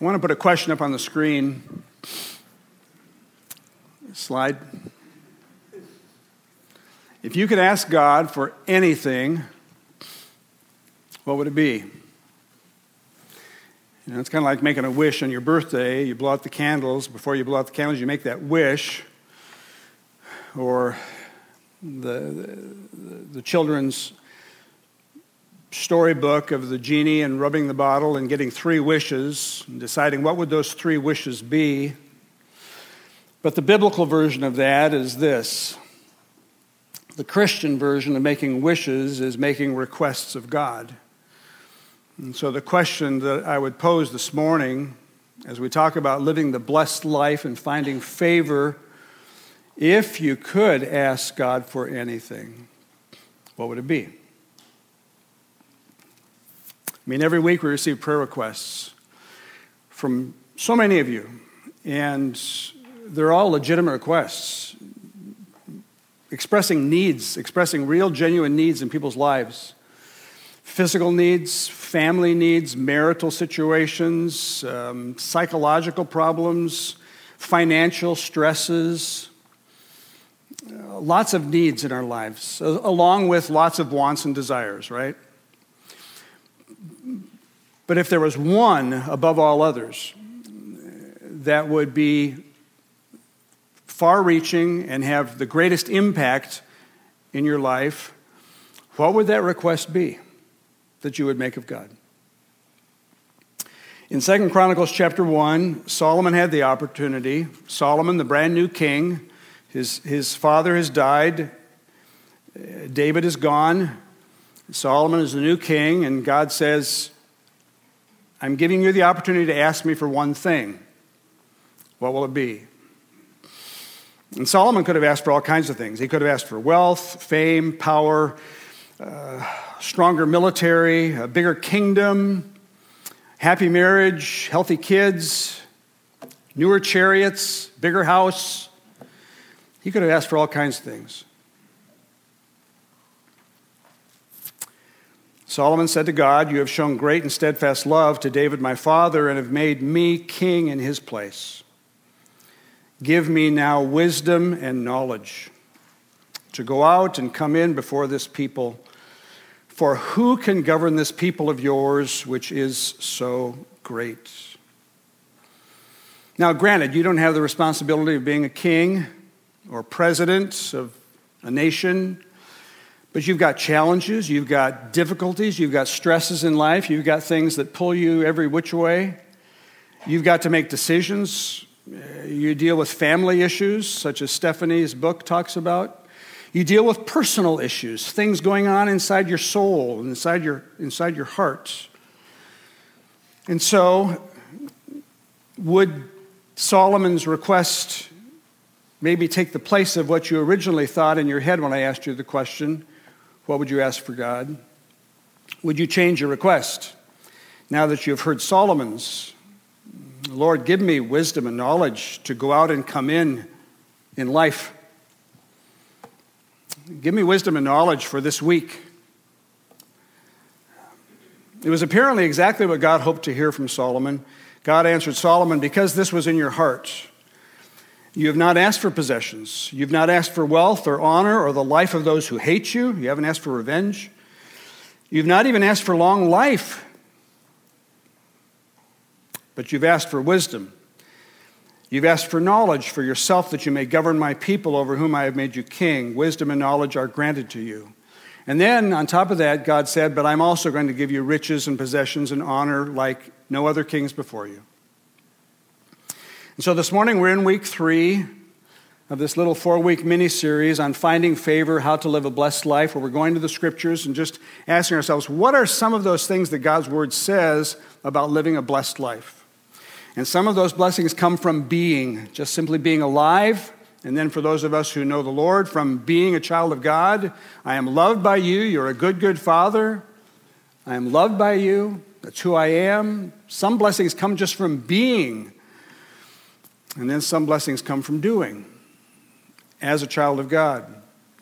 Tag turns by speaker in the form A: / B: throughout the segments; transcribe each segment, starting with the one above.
A: I want to put a question up on the screen. Slide. If you could ask God for anything, what would it be? You know, it's kind of like making a wish on your birthday. You blow out the candles. Before you blow out the candles, you make that wish. Or the, the, the children's storybook of the genie and rubbing the bottle and getting three wishes and deciding what would those three wishes be. But the biblical version of that is this. The Christian version of making wishes is making requests of God. And so, the question that I would pose this morning as we talk about living the blessed life and finding favor, if you could ask God for anything, what would it be? I mean, every week we receive prayer requests from so many of you, and they're all legitimate requests, expressing needs, expressing real, genuine needs in people's lives physical needs, family needs, marital situations, um, psychological problems, financial stresses, uh, lots of needs in our lives, along with lots of wants and desires, right? But if there was one above all others that would be far reaching and have the greatest impact in your life, what would that request be? that you would make of God. In Second Chronicles chapter 1, Solomon had the opportunity. Solomon, the brand new king, his, his father has died, David is gone, Solomon is the new king, and God says, I'm giving you the opportunity to ask me for one thing. What will it be? And Solomon could have asked for all kinds of things. He could have asked for wealth, fame, power, uh, stronger military, a bigger kingdom, happy marriage, healthy kids, newer chariots, bigger house. He could have asked for all kinds of things. Solomon said to God, You have shown great and steadfast love to David my father and have made me king in his place. Give me now wisdom and knowledge to go out and come in before this people for who can govern this people of yours, which is so great? Now, granted, you don't have the responsibility of being a king or president of a nation, but you've got challenges, you've got difficulties, you've got stresses in life, you've got things that pull you every which way. You've got to make decisions. Uh, you deal with family issues, such as Stephanie's book talks about. You deal with personal issues, things going on inside your soul, inside your, inside your heart. And so, would Solomon's request maybe take the place of what you originally thought in your head when I asked you the question, What would you ask for God? Would you change your request now that you've heard Solomon's? Lord, give me wisdom and knowledge to go out and come in in life Give me wisdom and knowledge for this week. It was apparently exactly what God hoped to hear from Solomon. God answered Solomon, Because this was in your heart, you have not asked for possessions. You've not asked for wealth or honor or the life of those who hate you. You haven't asked for revenge. You've not even asked for long life, but you've asked for wisdom You've asked for knowledge for yourself that you may govern my people over whom I have made you king. Wisdom and knowledge are granted to you. And then on top of that, God said, But I'm also going to give you riches and possessions and honor like no other kings before you. And so this morning we're in week three of this little four week mini series on finding favor, how to live a blessed life, where we're going to the scriptures and just asking ourselves, what are some of those things that God's word says about living a blessed life? And some of those blessings come from being, just simply being alive. And then for those of us who know the Lord, from being a child of God, I am loved by you. You're a good, good father. I am loved by you. That's who I am. Some blessings come just from being. And then some blessings come from doing as a child of God.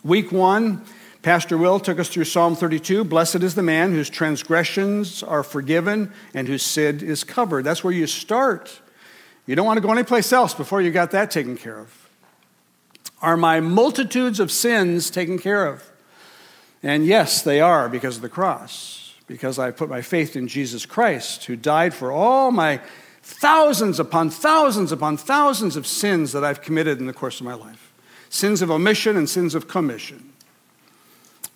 A: Week one, Pastor Will took us through Psalm 32. Blessed is the man whose transgressions are forgiven and whose sin is covered. That's where you start. You don't want to go anyplace else before you got that taken care of. Are my multitudes of sins taken care of? And yes, they are because of the cross, because I put my faith in Jesus Christ, who died for all my thousands upon thousands upon thousands of sins that I've committed in the course of my life sins of omission and sins of commission.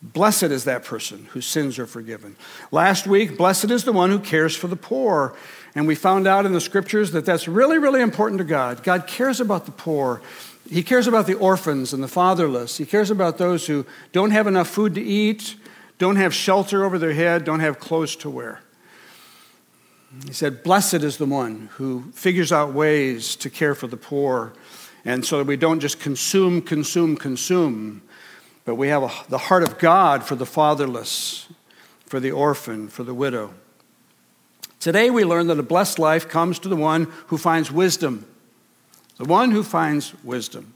A: Blessed is that person whose sins are forgiven. Last week, blessed is the one who cares for the poor. And we found out in the scriptures that that's really, really important to God. God cares about the poor. He cares about the orphans and the fatherless. He cares about those who don't have enough food to eat, don't have shelter over their head, don't have clothes to wear. He said, Blessed is the one who figures out ways to care for the poor, and so that we don't just consume, consume, consume, but we have a, the heart of God for the fatherless, for the orphan, for the widow. Today we learn that a blessed life comes to the one who finds wisdom. The one who finds wisdom.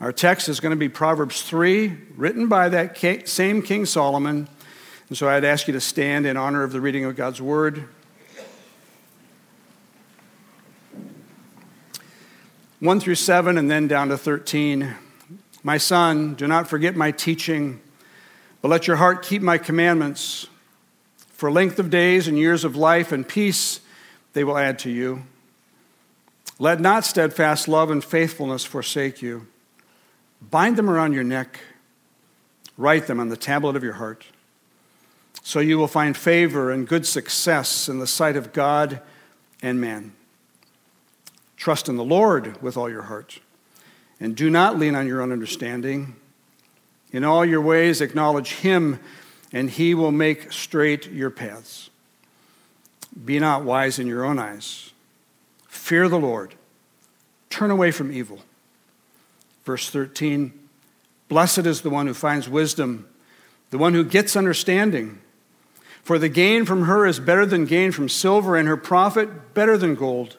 A: Our text is going to be Proverbs 3, written by that same King Solomon. And so I'd ask you to stand in honor of the reading of God's word. 1 through 7, and then down to 13. My son, do not forget my teaching, but let your heart keep my commandments. For length of days and years of life and peace they will add to you. Let not steadfast love and faithfulness forsake you. Bind them around your neck, write them on the tablet of your heart. So you will find favor and good success in the sight of God and man. Trust in the Lord with all your heart and do not lean on your own understanding. In all your ways, acknowledge Him, and He will make straight your paths. Be not wise in your own eyes. Fear the Lord. Turn away from evil. Verse 13 Blessed is the one who finds wisdom, the one who gets understanding. For the gain from her is better than gain from silver, and her profit better than gold.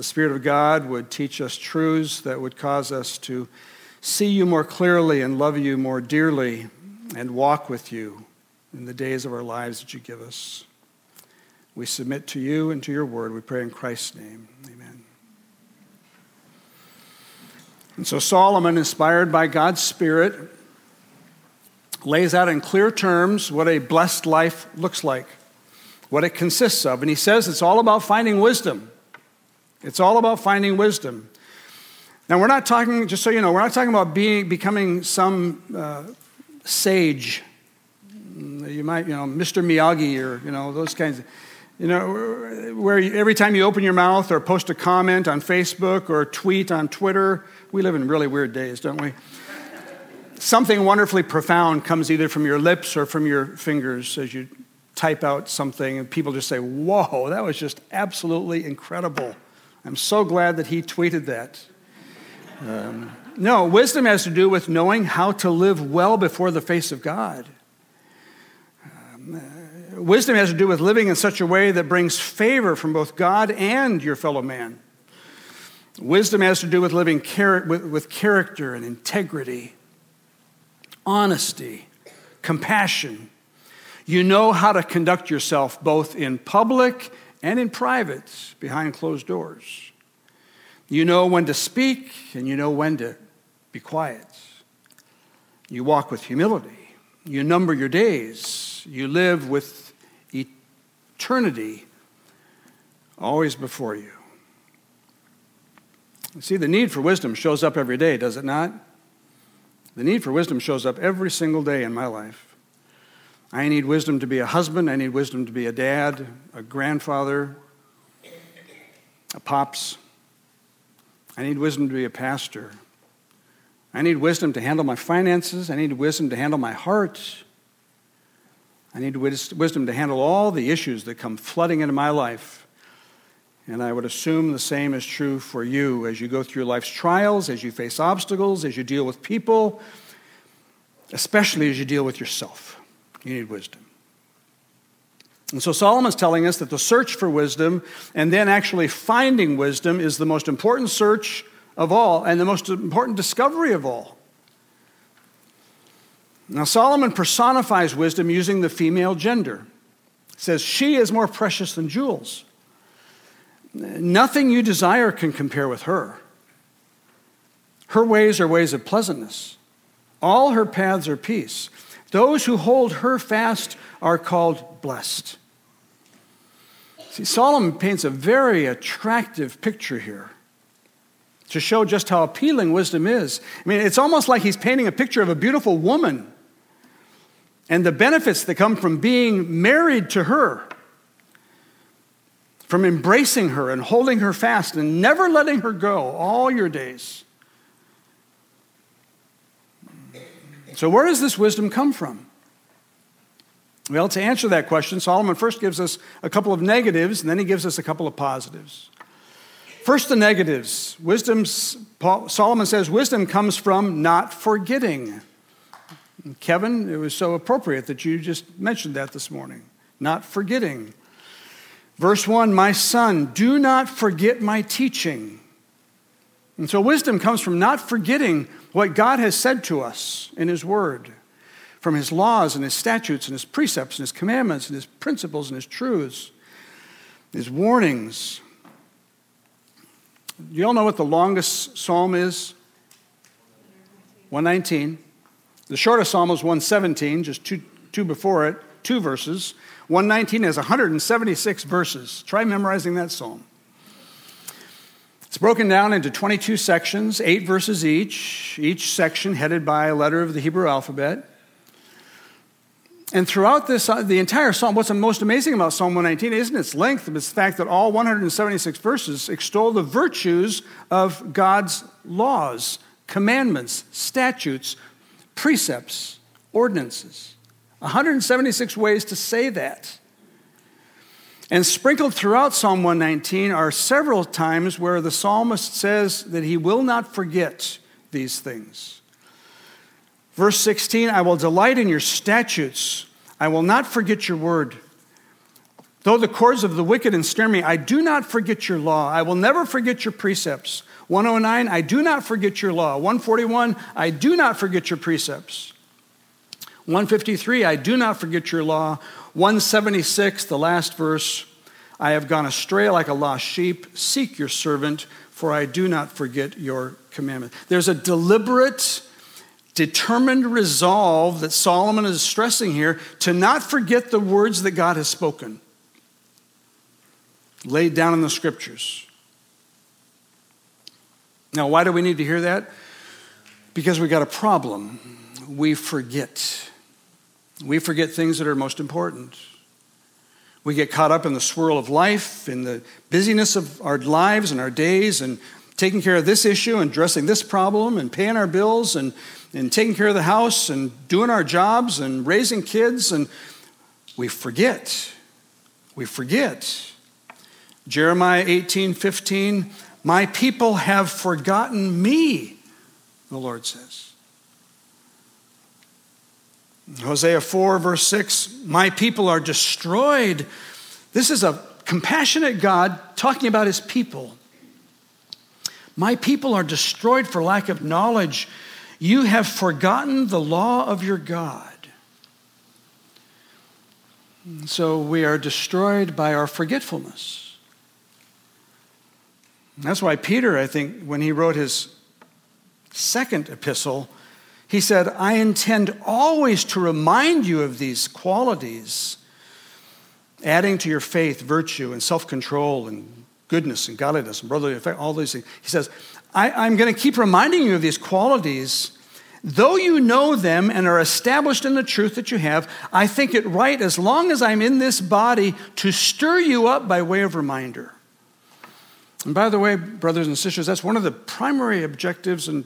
A: the Spirit of God would teach us truths that would cause us to see you more clearly and love you more dearly and walk with you in the days of our lives that you give us. We submit to you and to your word. We pray in Christ's name. Amen. And so Solomon, inspired by God's Spirit, lays out in clear terms what a blessed life looks like, what it consists of. And he says it's all about finding wisdom. It's all about finding wisdom. Now, we're not talking, just so you know, we're not talking about being, becoming some uh, sage. You might, you know, Mr. Miyagi or, you know, those kinds of, you know, where every time you open your mouth or post a comment on Facebook or tweet on Twitter, we live in really weird days, don't we? Something wonderfully profound comes either from your lips or from your fingers as you type out something, and people just say, Whoa, that was just absolutely incredible. I'm so glad that he tweeted that. Um, no, wisdom has to do with knowing how to live well before the face of God. Um, uh, wisdom has to do with living in such a way that brings favor from both God and your fellow man. Wisdom has to do with living char- with, with character and integrity, honesty, compassion. You know how to conduct yourself both in public and in private, behind closed doors. You know when to speak and you know when to be quiet. You walk with humility. You number your days. You live with eternity always before you. See, the need for wisdom shows up every day, does it not? The need for wisdom shows up every single day in my life. I need wisdom to be a husband. I need wisdom to be a dad, a grandfather, a pops. I need wisdom to be a pastor. I need wisdom to handle my finances. I need wisdom to handle my heart. I need wisdom to handle all the issues that come flooding into my life. And I would assume the same is true for you as you go through life's trials, as you face obstacles, as you deal with people, especially as you deal with yourself. You need wisdom. And so Solomon's telling us that the search for wisdom and then actually finding wisdom is the most important search of all and the most important discovery of all. Now, Solomon personifies wisdom using the female gender. Says, She is more precious than jewels. Nothing you desire can compare with her. Her ways are ways of pleasantness. All her paths are peace. Those who hold her fast are called blessed. See, Solomon paints a very attractive picture here to show just how appealing wisdom is. I mean, it's almost like he's painting a picture of a beautiful woman and the benefits that come from being married to her, from embracing her and holding her fast and never letting her go all your days. So, where does this wisdom come from? Well, to answer that question, Solomon first gives us a couple of negatives, and then he gives us a couple of positives. First, the negatives. Wisdom, Solomon says, wisdom comes from not forgetting. Kevin, it was so appropriate that you just mentioned that this morning. Not forgetting. Verse 1 My son, do not forget my teaching. And so, wisdom comes from not forgetting what God has said to us in His Word from his laws and his statutes and his precepts and his commandments and his principles and his truths, his warnings. You all know what the longest psalm is? 119. The shortest psalm is 117, just two, two before it, two verses. 119 has 176 verses. Try memorizing that psalm. It's broken down into 22 sections, eight verses each, each section headed by a letter of the Hebrew alphabet. And throughout this, uh, the entire psalm, what's most amazing about Psalm 119 isn't its length, but it's the fact that all 176 verses extol the virtues of God's laws, commandments, statutes, precepts, ordinances. 176 ways to say that. And sprinkled throughout Psalm 119 are several times where the psalmist says that he will not forget these things. Verse 16 I will delight in your statutes, I will not forget your word. Though the cords of the wicked ensnare me, I do not forget your law. I will never forget your precepts. 109, I do not forget your law. 141, I do not forget your precepts. 153, I do not forget your law. 176, the last verse, I have gone astray like a lost sheep. Seek your servant, for I do not forget your commandment. There's a deliberate determined resolve that Solomon is stressing here to not forget the words that God has spoken, laid down in the scriptures. Now, why do we need to hear that? Because we got a problem. We forget. We forget things that are most important. We get caught up in the swirl of life, in the busyness of our lives and our days, and taking care of this issue and addressing this problem and paying our bills and and taking care of the house and doing our jobs and raising kids, and we forget. We forget. Jeremiah 18 15, my people have forgotten me, the Lord says. Hosea 4, verse 6, my people are destroyed. This is a compassionate God talking about his people. My people are destroyed for lack of knowledge. You have forgotten the law of your God. So we are destroyed by our forgetfulness. That's why Peter, I think, when he wrote his second epistle, he said, I intend always to remind you of these qualities, adding to your faith virtue and self control and goodness and godliness and brotherly affection, all these things. He says, I, am going to keep reminding you of these qualities. Though you know them and are established in the truth that you have, I think it right, as long as I'm in this body, to stir you up by way of reminder. And by the way, brothers and sisters, that's one of the primary objectives and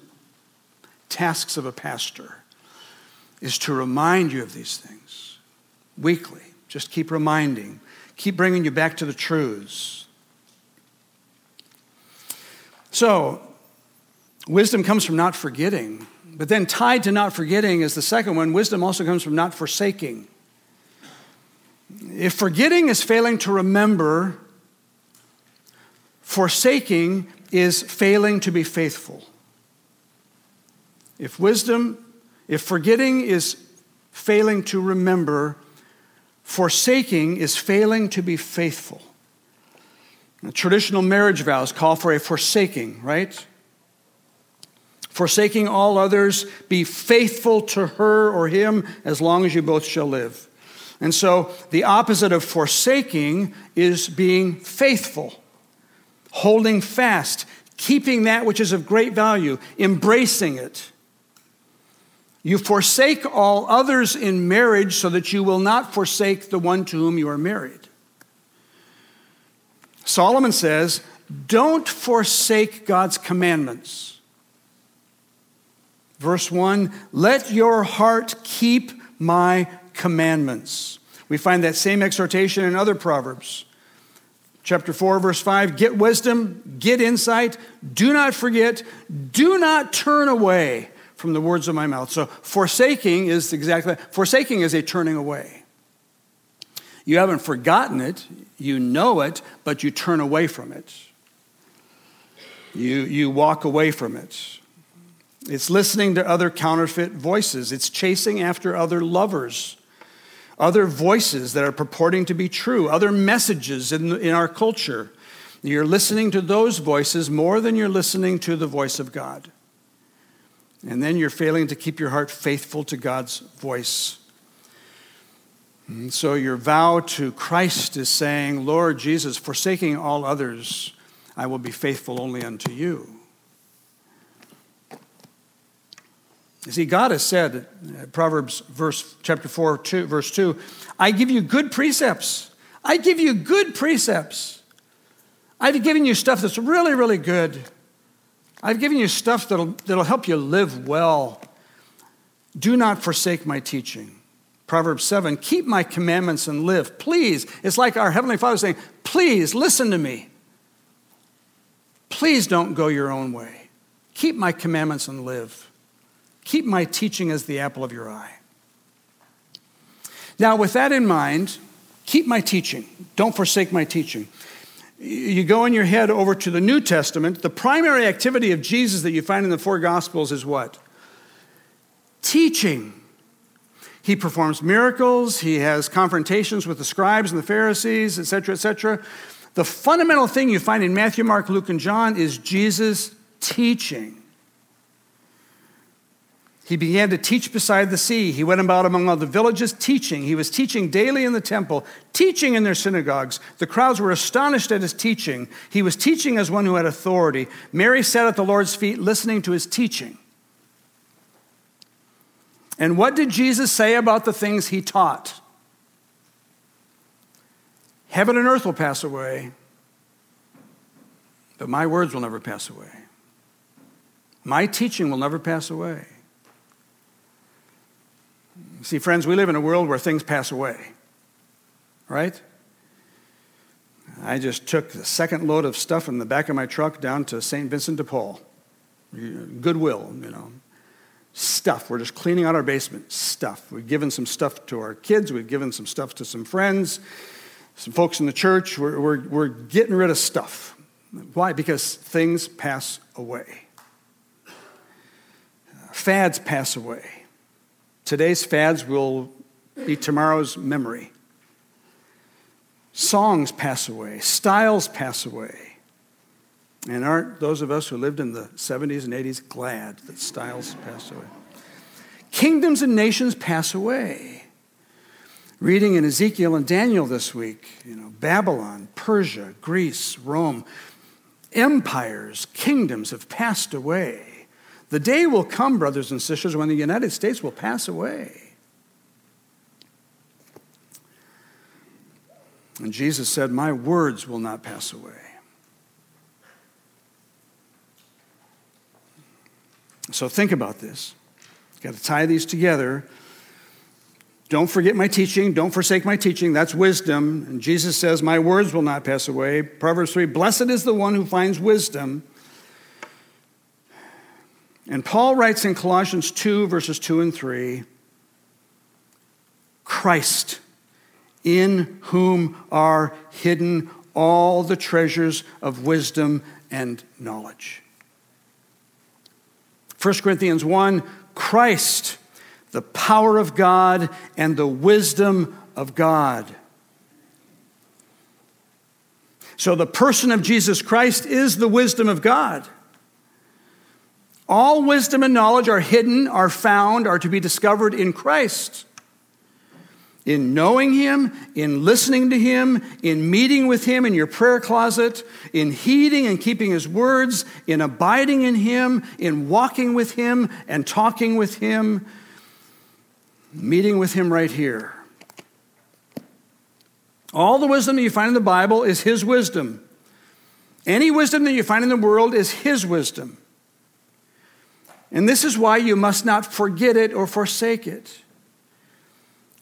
A: tasks of a pastor is to remind you of these things weekly. Just keep reminding, keep bringing you back to the truths. So, wisdom comes from not forgetting. But then, tied to not forgetting is the second one wisdom also comes from not forsaking. If forgetting is failing to remember, forsaking is failing to be faithful. If wisdom, if forgetting is failing to remember, forsaking is failing to be faithful. Now, traditional marriage vows call for a forsaking, right? Forsaking all others, be faithful to her or him as long as you both shall live. And so the opposite of forsaking is being faithful, holding fast, keeping that which is of great value, embracing it. You forsake all others in marriage so that you will not forsake the one to whom you are married. Solomon says, Don't forsake God's commandments. Verse 1 Let your heart keep my commandments. We find that same exhortation in other Proverbs. Chapter 4, verse 5 Get wisdom, get insight, do not forget, do not turn away from the words of my mouth. So, forsaking is exactly, forsaking is a turning away. You haven't forgotten it, you know it, but you turn away from it. You, you walk away from it. It's listening to other counterfeit voices. It's chasing after other lovers, other voices that are purporting to be true, other messages in, in our culture. You're listening to those voices more than you're listening to the voice of God. And then you're failing to keep your heart faithful to God's voice. And so your vow to Christ is saying, Lord Jesus, forsaking all others, I will be faithful only unto you. You see, God has said, uh, Proverbs verse chapter 4, two, verse 2, I give you good precepts. I give you good precepts. I've given you stuff that's really, really good. I've given you stuff that'll, that'll help you live well. Do not forsake my teaching. Proverbs 7, keep my commandments and live. Please. It's like our Heavenly Father saying, please listen to me. Please don't go your own way. Keep my commandments and live. Keep my teaching as the apple of your eye. Now, with that in mind, keep my teaching. Don't forsake my teaching. You go in your head over to the New Testament. The primary activity of Jesus that you find in the four Gospels is what? Teaching. He performs miracles, he has confrontations with the scribes and the Pharisees, etc., etc. The fundamental thing you find in Matthew, Mark, Luke, and John is Jesus teaching. He began to teach beside the sea. He went about among all the villages teaching. He was teaching daily in the temple, teaching in their synagogues. The crowds were astonished at his teaching. He was teaching as one who had authority. Mary sat at the Lord's feet listening to his teaching. And what did Jesus say about the things he taught? Heaven and earth will pass away, but my words will never pass away. My teaching will never pass away. See, friends, we live in a world where things pass away, right? I just took the second load of stuff in the back of my truck down to St. Vincent de Paul. Goodwill, you know. Stuff. We're just cleaning out our basement. Stuff. We've given some stuff to our kids. We've given some stuff to some friends, some folks in the church. We're, we're, we're getting rid of stuff. Why? Because things pass away. Fads pass away. Today's fads will be tomorrow's memory. Songs pass away, styles pass away. And aren't those of us who lived in the 70s and 80s glad that styles pass away? Kingdoms and nations pass away. Reading in Ezekiel and Daniel this week, you know, Babylon, Persia, Greece, Rome, empires, kingdoms have passed away. The day will come, brothers and sisters, when the United States will pass away. And Jesus said, My words will not pass away. So think about this. You've Got to tie these together. Don't forget my teaching. Don't forsake my teaching. That's wisdom. And Jesus says, My words will not pass away. Proverbs 3 Blessed is the one who finds wisdom. And Paul writes in Colossians 2, verses 2 and 3 Christ, in whom are hidden all the treasures of wisdom and knowledge. 1 Corinthians 1 Christ, the power of God and the wisdom of God. So the person of Jesus Christ is the wisdom of God. All wisdom and knowledge are hidden, are found, are to be discovered in Christ. In knowing Him, in listening to Him, in meeting with Him in your prayer closet, in heeding and keeping His words, in abiding in Him, in walking with Him and talking with Him, meeting with Him right here. All the wisdom that you find in the Bible is His wisdom. Any wisdom that you find in the world is His wisdom. And this is why you must not forget it or forsake it.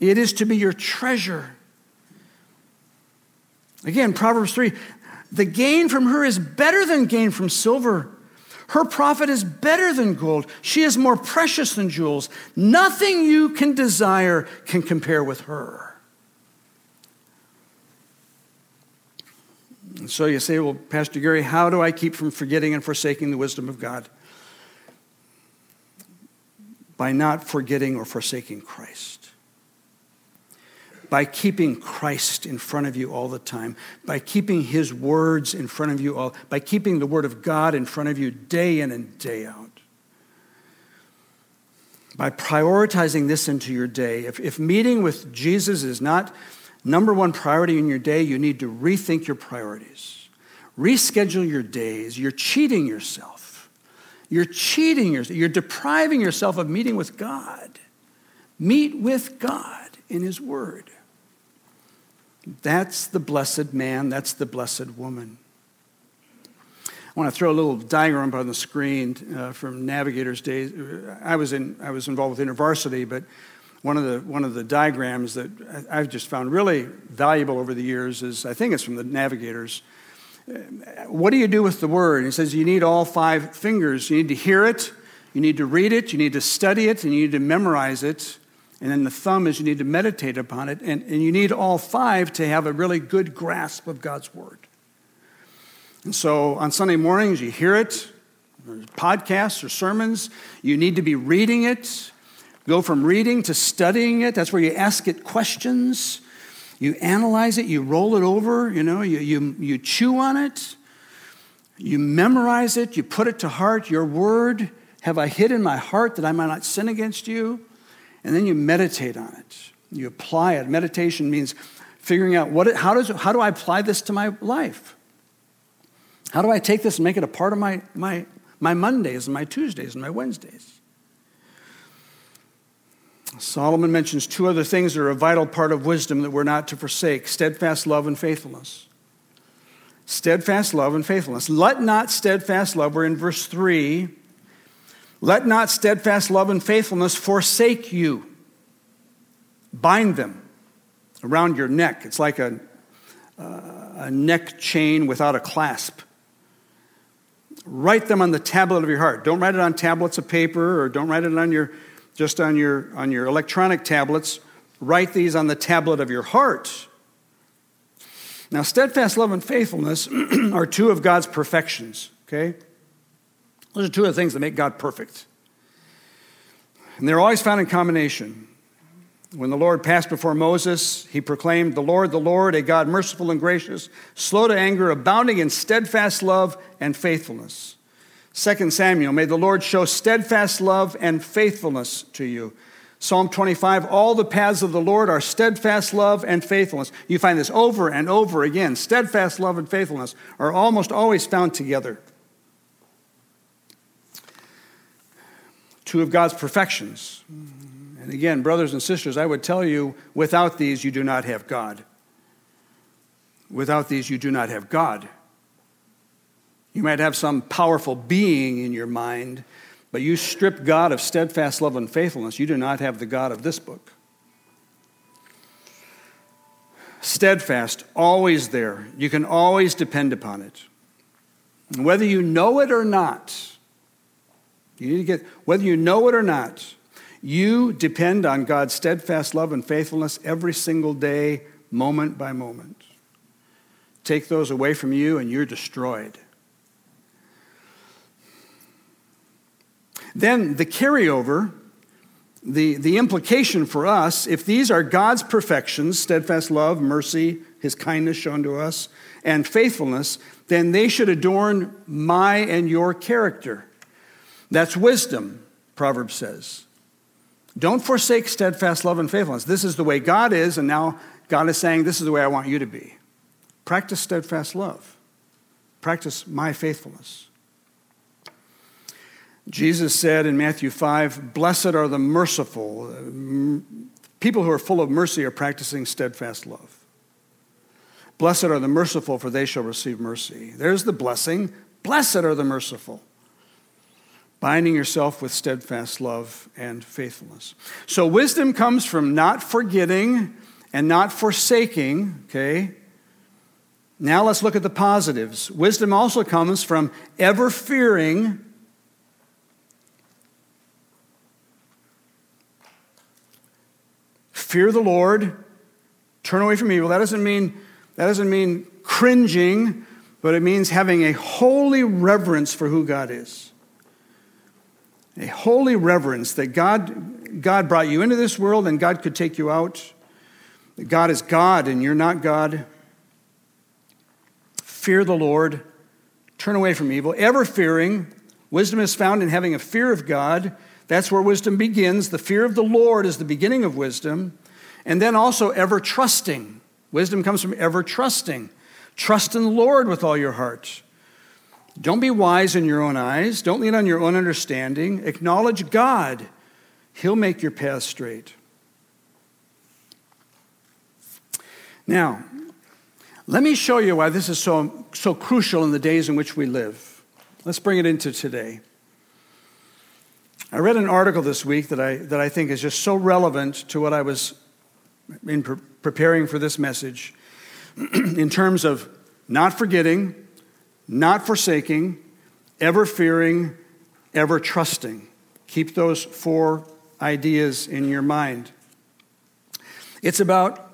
A: It is to be your treasure. Again, Proverbs 3 the gain from her is better than gain from silver. Her profit is better than gold. She is more precious than jewels. Nothing you can desire can compare with her. And so you say, Well, Pastor Gary, how do I keep from forgetting and forsaking the wisdom of God? By not forgetting or forsaking Christ. By keeping Christ in front of you all the time, by keeping His words in front of you all, by keeping the Word of God in front of you day in and day out. By prioritizing this into your day. If, if meeting with Jesus is not number one priority in your day, you need to rethink your priorities, reschedule your days. You're cheating yourself. You're cheating yourself. You're depriving yourself of meeting with God. Meet with God in His Word. That's the blessed man. That's the blessed woman. I want to throw a little diagram up on the screen uh, from Navigator's days. I was, in, I was involved with InterVarsity, but one of, the, one of the diagrams that I've just found really valuable over the years is I think it's from the Navigators what do you do with the word? He says you need all five fingers. You need to hear it, you need to read it, you need to study it, and you need to memorize it. And then the thumb is you need to meditate upon it. And, and you need all five to have a really good grasp of God's word. And so on Sunday mornings, you hear it, podcasts or sermons. You need to be reading it. Go from reading to studying it. That's where you ask it questions. You analyze it, you roll it over, you know, you, you, you chew on it, you memorize it, you put it to heart. Your word have I hid in my heart that I might not sin against you. And then you meditate on it. You apply it. Meditation means figuring out what it, how, does, how do I apply this to my life? How do I take this and make it a part of my, my, my Mondays and my Tuesdays and my Wednesdays? Solomon mentions two other things that are a vital part of wisdom that we're not to forsake steadfast love and faithfulness. Steadfast love and faithfulness. Let not steadfast love, we're in verse 3. Let not steadfast love and faithfulness forsake you. Bind them around your neck. It's like a, uh, a neck chain without a clasp. Write them on the tablet of your heart. Don't write it on tablets of paper or don't write it on your just on your, on your electronic tablets, write these on the tablet of your heart. Now, steadfast love and faithfulness are two of God's perfections, okay? Those are two of the things that make God perfect. And they're always found in combination. When the Lord passed before Moses, he proclaimed, The Lord, the Lord, a God merciful and gracious, slow to anger, abounding in steadfast love and faithfulness 2 Samuel, may the Lord show steadfast love and faithfulness to you. Psalm 25, all the paths of the Lord are steadfast love and faithfulness. You find this over and over again. Steadfast love and faithfulness are almost always found together. Two of God's perfections. And again, brothers and sisters, I would tell you without these, you do not have God. Without these, you do not have God. You might have some powerful being in your mind, but you strip God of steadfast love and faithfulness, you do not have the God of this book. Steadfast, always there. You can always depend upon it. Whether you know it or not, you need to get, whether you know it or not, you depend on God's steadfast love and faithfulness every single day, moment by moment. Take those away from you, and you're destroyed. Then the carryover, the, the implication for us, if these are God's perfections, steadfast love, mercy, his kindness shown to us, and faithfulness, then they should adorn my and your character. That's wisdom, Proverbs says. Don't forsake steadfast love and faithfulness. This is the way God is, and now God is saying, This is the way I want you to be. Practice steadfast love, practice my faithfulness. Jesus said in Matthew 5, Blessed are the merciful. People who are full of mercy are practicing steadfast love. Blessed are the merciful, for they shall receive mercy. There's the blessing. Blessed are the merciful. Binding yourself with steadfast love and faithfulness. So, wisdom comes from not forgetting and not forsaking, okay? Now let's look at the positives. Wisdom also comes from ever fearing Fear the Lord, turn away from evil. That doesn't mean, that doesn't mean cringing, but it means having a holy reverence for who God is. A holy reverence that God, God brought you into this world and God could take you out. That God is God and you're not God. Fear the Lord, turn away from evil, ever fearing. Wisdom is found in having a fear of God. That's where wisdom begins. The fear of the Lord is the beginning of wisdom. And then also ever trusting. Wisdom comes from ever trusting. Trust in the Lord with all your heart. Don't be wise in your own eyes. Don't lean on your own understanding. Acknowledge God. He'll make your path straight. Now, let me show you why this is so, so crucial in the days in which we live. Let's bring it into today. I read an article this week that I, that I think is just so relevant to what I was in pre- preparing for this message in terms of not forgetting, not forsaking, ever fearing, ever trusting. Keep those four ideas in your mind. It's about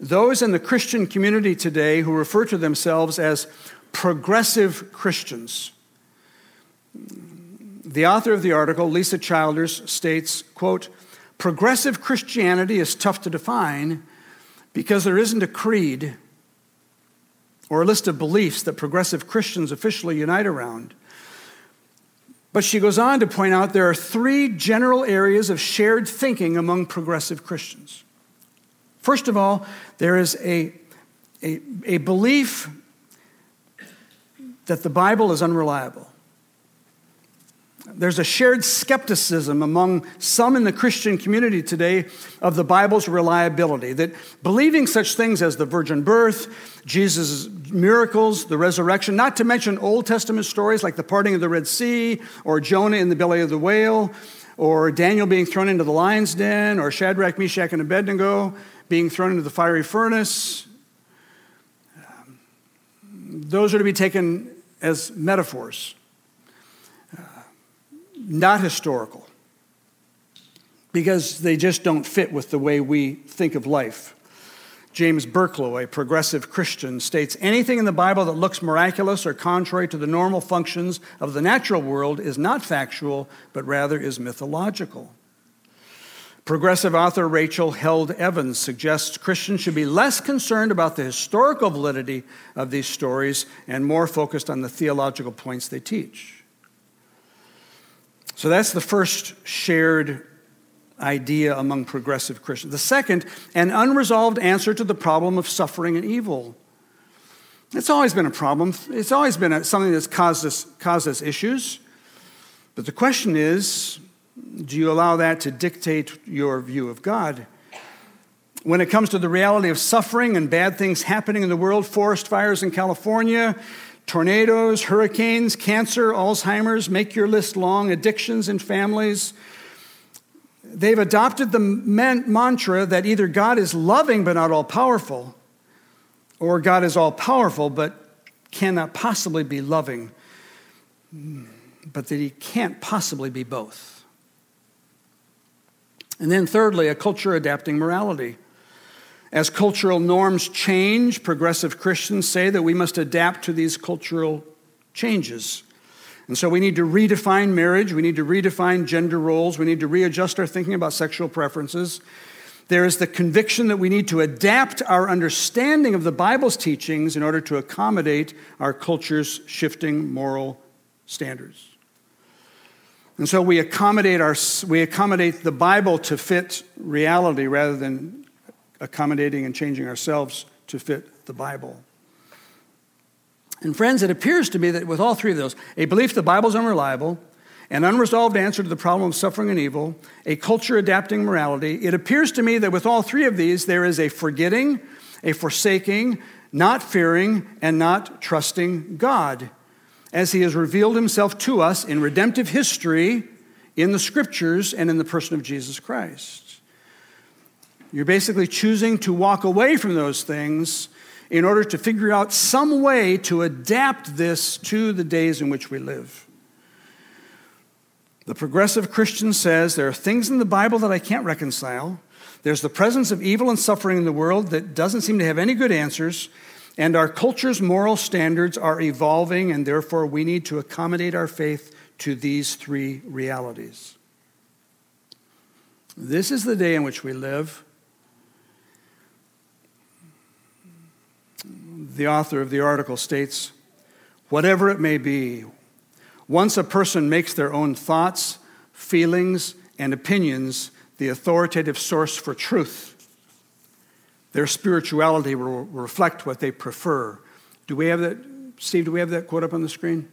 A: those in the Christian community today who refer to themselves as progressive Christians. The author of the article, Lisa Childers, states, quote, Progressive Christianity is tough to define because there isn't a creed or a list of beliefs that progressive Christians officially unite around. But she goes on to point out there are three general areas of shared thinking among progressive Christians. First of all, there is a, a, a belief that the Bible is unreliable there's a shared skepticism among some in the Christian community today of the Bible's reliability. That believing such things as the virgin birth, Jesus' miracles, the resurrection, not to mention Old Testament stories like the parting of the Red Sea, or Jonah in the belly of the whale, or Daniel being thrown into the lion's den, or Shadrach, Meshach, and Abednego being thrown into the fiery furnace. Um, those are to be taken as metaphors not historical because they just don't fit with the way we think of life. James Burklo, a progressive Christian, states anything in the Bible that looks miraculous or contrary to the normal functions of the natural world is not factual, but rather is mythological. Progressive author Rachel Held Evans suggests Christians should be less concerned about the historical validity of these stories and more focused on the theological points they teach. So that's the first shared idea among progressive Christians. The second, an unresolved answer to the problem of suffering and evil. It's always been a problem. It's always been a, something that's caused us, caused us issues. But the question is do you allow that to dictate your view of God? When it comes to the reality of suffering and bad things happening in the world, forest fires in California, tornadoes, hurricanes, cancer, Alzheimer's, make your list long, addictions in families. They've adopted the man- mantra that either God is loving but not all powerful, or God is all powerful but cannot possibly be loving, but that he can't possibly be both. And then, thirdly, a culture adapting morality. As cultural norms change, progressive Christians say that we must adapt to these cultural changes. And so we need to redefine marriage, we need to redefine gender roles, we need to readjust our thinking about sexual preferences. There is the conviction that we need to adapt our understanding of the Bible's teachings in order to accommodate our culture's shifting moral standards. And so we accommodate, our, we accommodate the Bible to fit reality rather than accommodating and changing ourselves to fit the Bible. And friends, it appears to me that with all three of those, a belief the Bible is unreliable, an unresolved answer to the problem of suffering and evil, a culture adapting morality, it appears to me that with all three of these, there is a forgetting, a forsaking, not fearing, and not trusting God as He has revealed Himself to us in redemptive history, in the scriptures, and in the person of Jesus Christ. You're basically choosing to walk away from those things in order to figure out some way to adapt this to the days in which we live. The progressive Christian says there are things in the Bible that I can't reconcile. There's the presence of evil and suffering in the world that doesn't seem to have any good answers. And our culture's moral standards are evolving, and therefore we need to accommodate our faith to these three realities. This is the day in which we live. The author of the article states whatever it may be, once a person makes their own thoughts, feelings, and opinions the authoritative source for truth, their spirituality will reflect what they prefer. Do we have that, Steve? Do we have that quote up on the screen?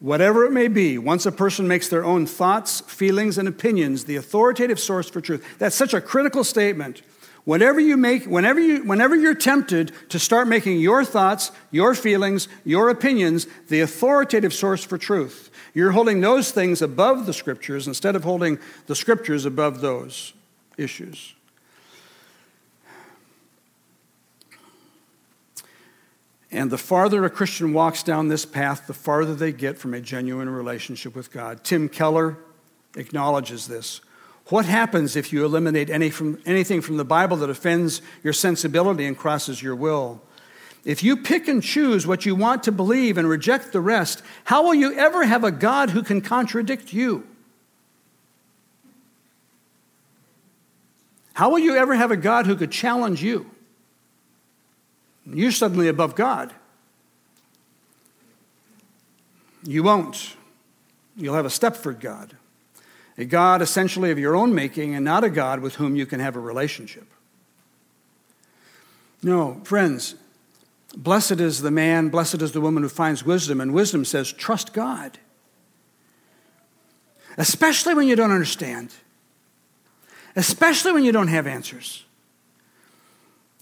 A: Whatever it may be, once a person makes their own thoughts, feelings, and opinions the authoritative source for truth. That's such a critical statement Whenever you make, whenever you, whenever you're tempted to start making your thoughts, your feelings, your opinions the authoritative source for truth, you're holding those things above the scriptures instead of holding the scriptures above those issues. And the farther a Christian walks down this path, the farther they get from a genuine relationship with God. Tim Keller acknowledges this. What happens if you eliminate any from, anything from the Bible that offends your sensibility and crosses your will? If you pick and choose what you want to believe and reject the rest, how will you ever have a God who can contradict you? How will you ever have a God who could challenge you? You're suddenly above God. You won't. You'll have a Stepford God a God essentially of your own making and not a God with whom you can have a relationship. No, friends, blessed is the man, blessed is the woman who finds wisdom, and wisdom says, trust God. Especially when you don't understand, especially when you don't have answers,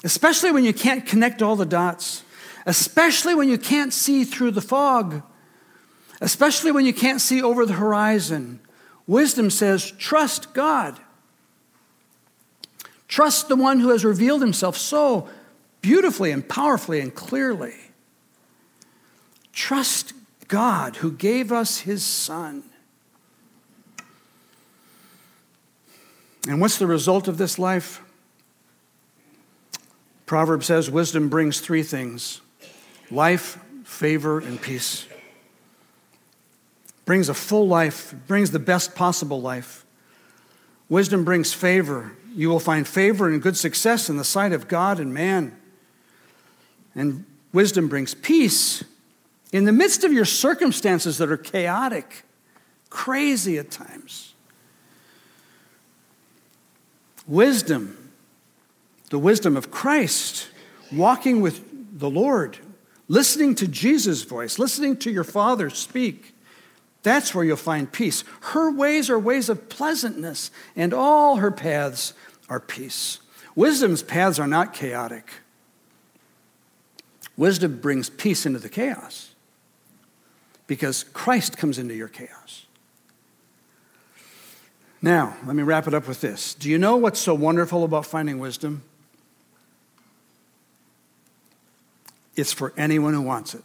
A: especially when you can't connect all the dots, especially when you can't see through the fog, especially when you can't see over the horizon Wisdom says, trust God. Trust the one who has revealed himself so beautifully and powerfully and clearly. Trust God who gave us his son. And what's the result of this life? Proverb says wisdom brings three things life, favor, and peace brings a full life, brings the best possible life. Wisdom brings favor. You will find favor and good success in the sight of God and man. And wisdom brings peace in the midst of your circumstances that are chaotic, crazy at times. Wisdom, the wisdom of Christ, walking with the Lord, listening to Jesus' voice, listening to your Father speak that's where you'll find peace. Her ways are ways of pleasantness, and all her paths are peace. Wisdom's paths are not chaotic. Wisdom brings peace into the chaos because Christ comes into your chaos. Now, let me wrap it up with this. Do you know what's so wonderful about finding wisdom? It's for anyone who wants it.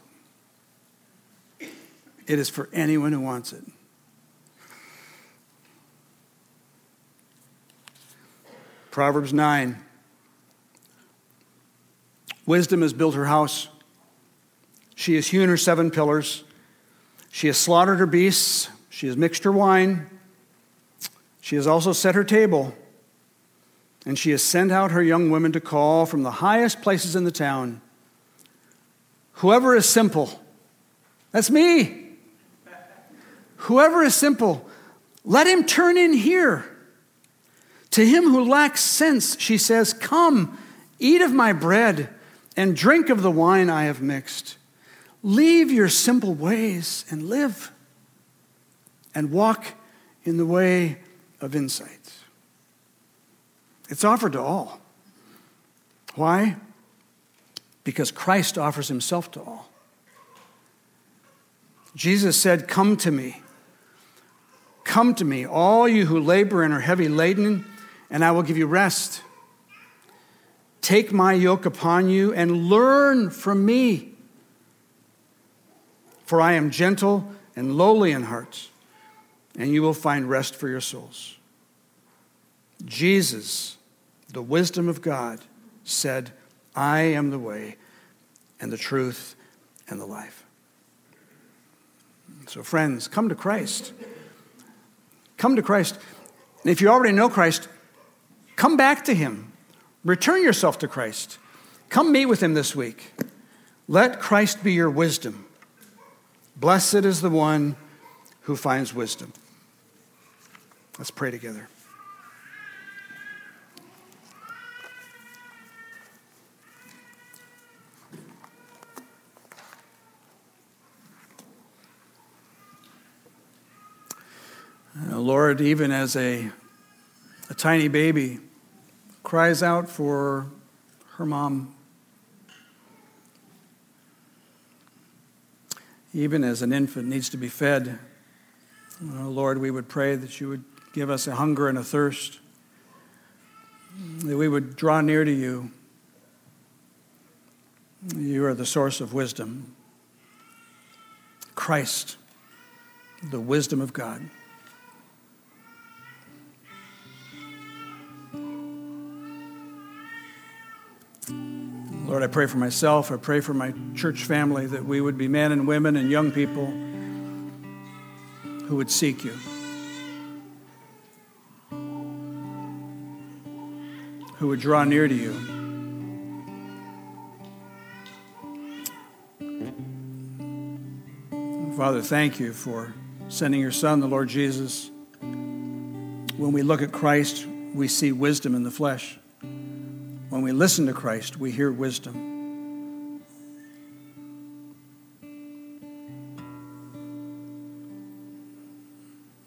A: It is for anyone who wants it. Proverbs 9. Wisdom has built her house. She has hewn her seven pillars. She has slaughtered her beasts. She has mixed her wine. She has also set her table. And she has sent out her young women to call from the highest places in the town. Whoever is simple, that's me. Whoever is simple, let him turn in here. To him who lacks sense, she says, Come, eat of my bread and drink of the wine I have mixed. Leave your simple ways and live, and walk in the way of insight. It's offered to all. Why? Because Christ offers himself to all. Jesus said, Come to me. Come to me, all you who labor and are heavy laden and I will give you rest. Take my yoke upon you and learn from me. For I am gentle and lowly in heart, and you will find rest for your souls. Jesus, the wisdom of God, said, I am the way and the truth and the life. So, friends, come to Christ. Come to Christ. And if you already know Christ, Come back to Him. Return yourself to Christ. Come meet with Him this week. Let Christ be your wisdom. Blessed is the one who finds wisdom. Let's pray together. Lord, even as a, a tiny baby, cries out for her mom. Even as an infant needs to be fed, oh Lord, we would pray that you would give us a hunger and a thirst, that we would draw near to you. You are the source of wisdom. Christ, the wisdom of God. Lord, I pray for myself. I pray for my church family that we would be men and women and young people who would seek you, who would draw near to you. Father, thank you for sending your Son, the Lord Jesus. When we look at Christ, we see wisdom in the flesh. When we listen to Christ, we hear wisdom.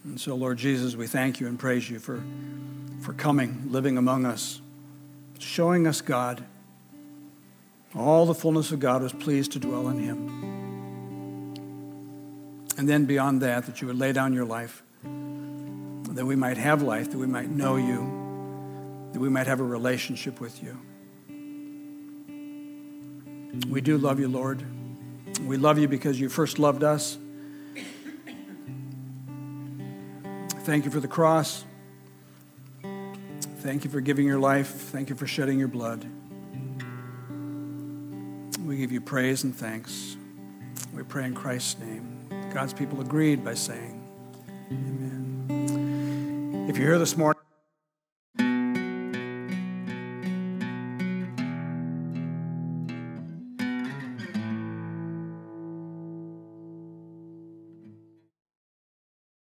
A: And so, Lord Jesus, we thank you and praise you for, for coming, living among us, showing us God. All the fullness of God was pleased to dwell in him. And then beyond that, that you would lay down your life, that we might have life, that we might know you we might have a relationship with you. We do love you, Lord. We love you because you first loved us. Thank you for the cross. Thank you for giving your life. Thank you for shedding your blood. We give you praise and thanks. We pray in Christ's name. God's people agreed by saying, Amen. If you're here this morning,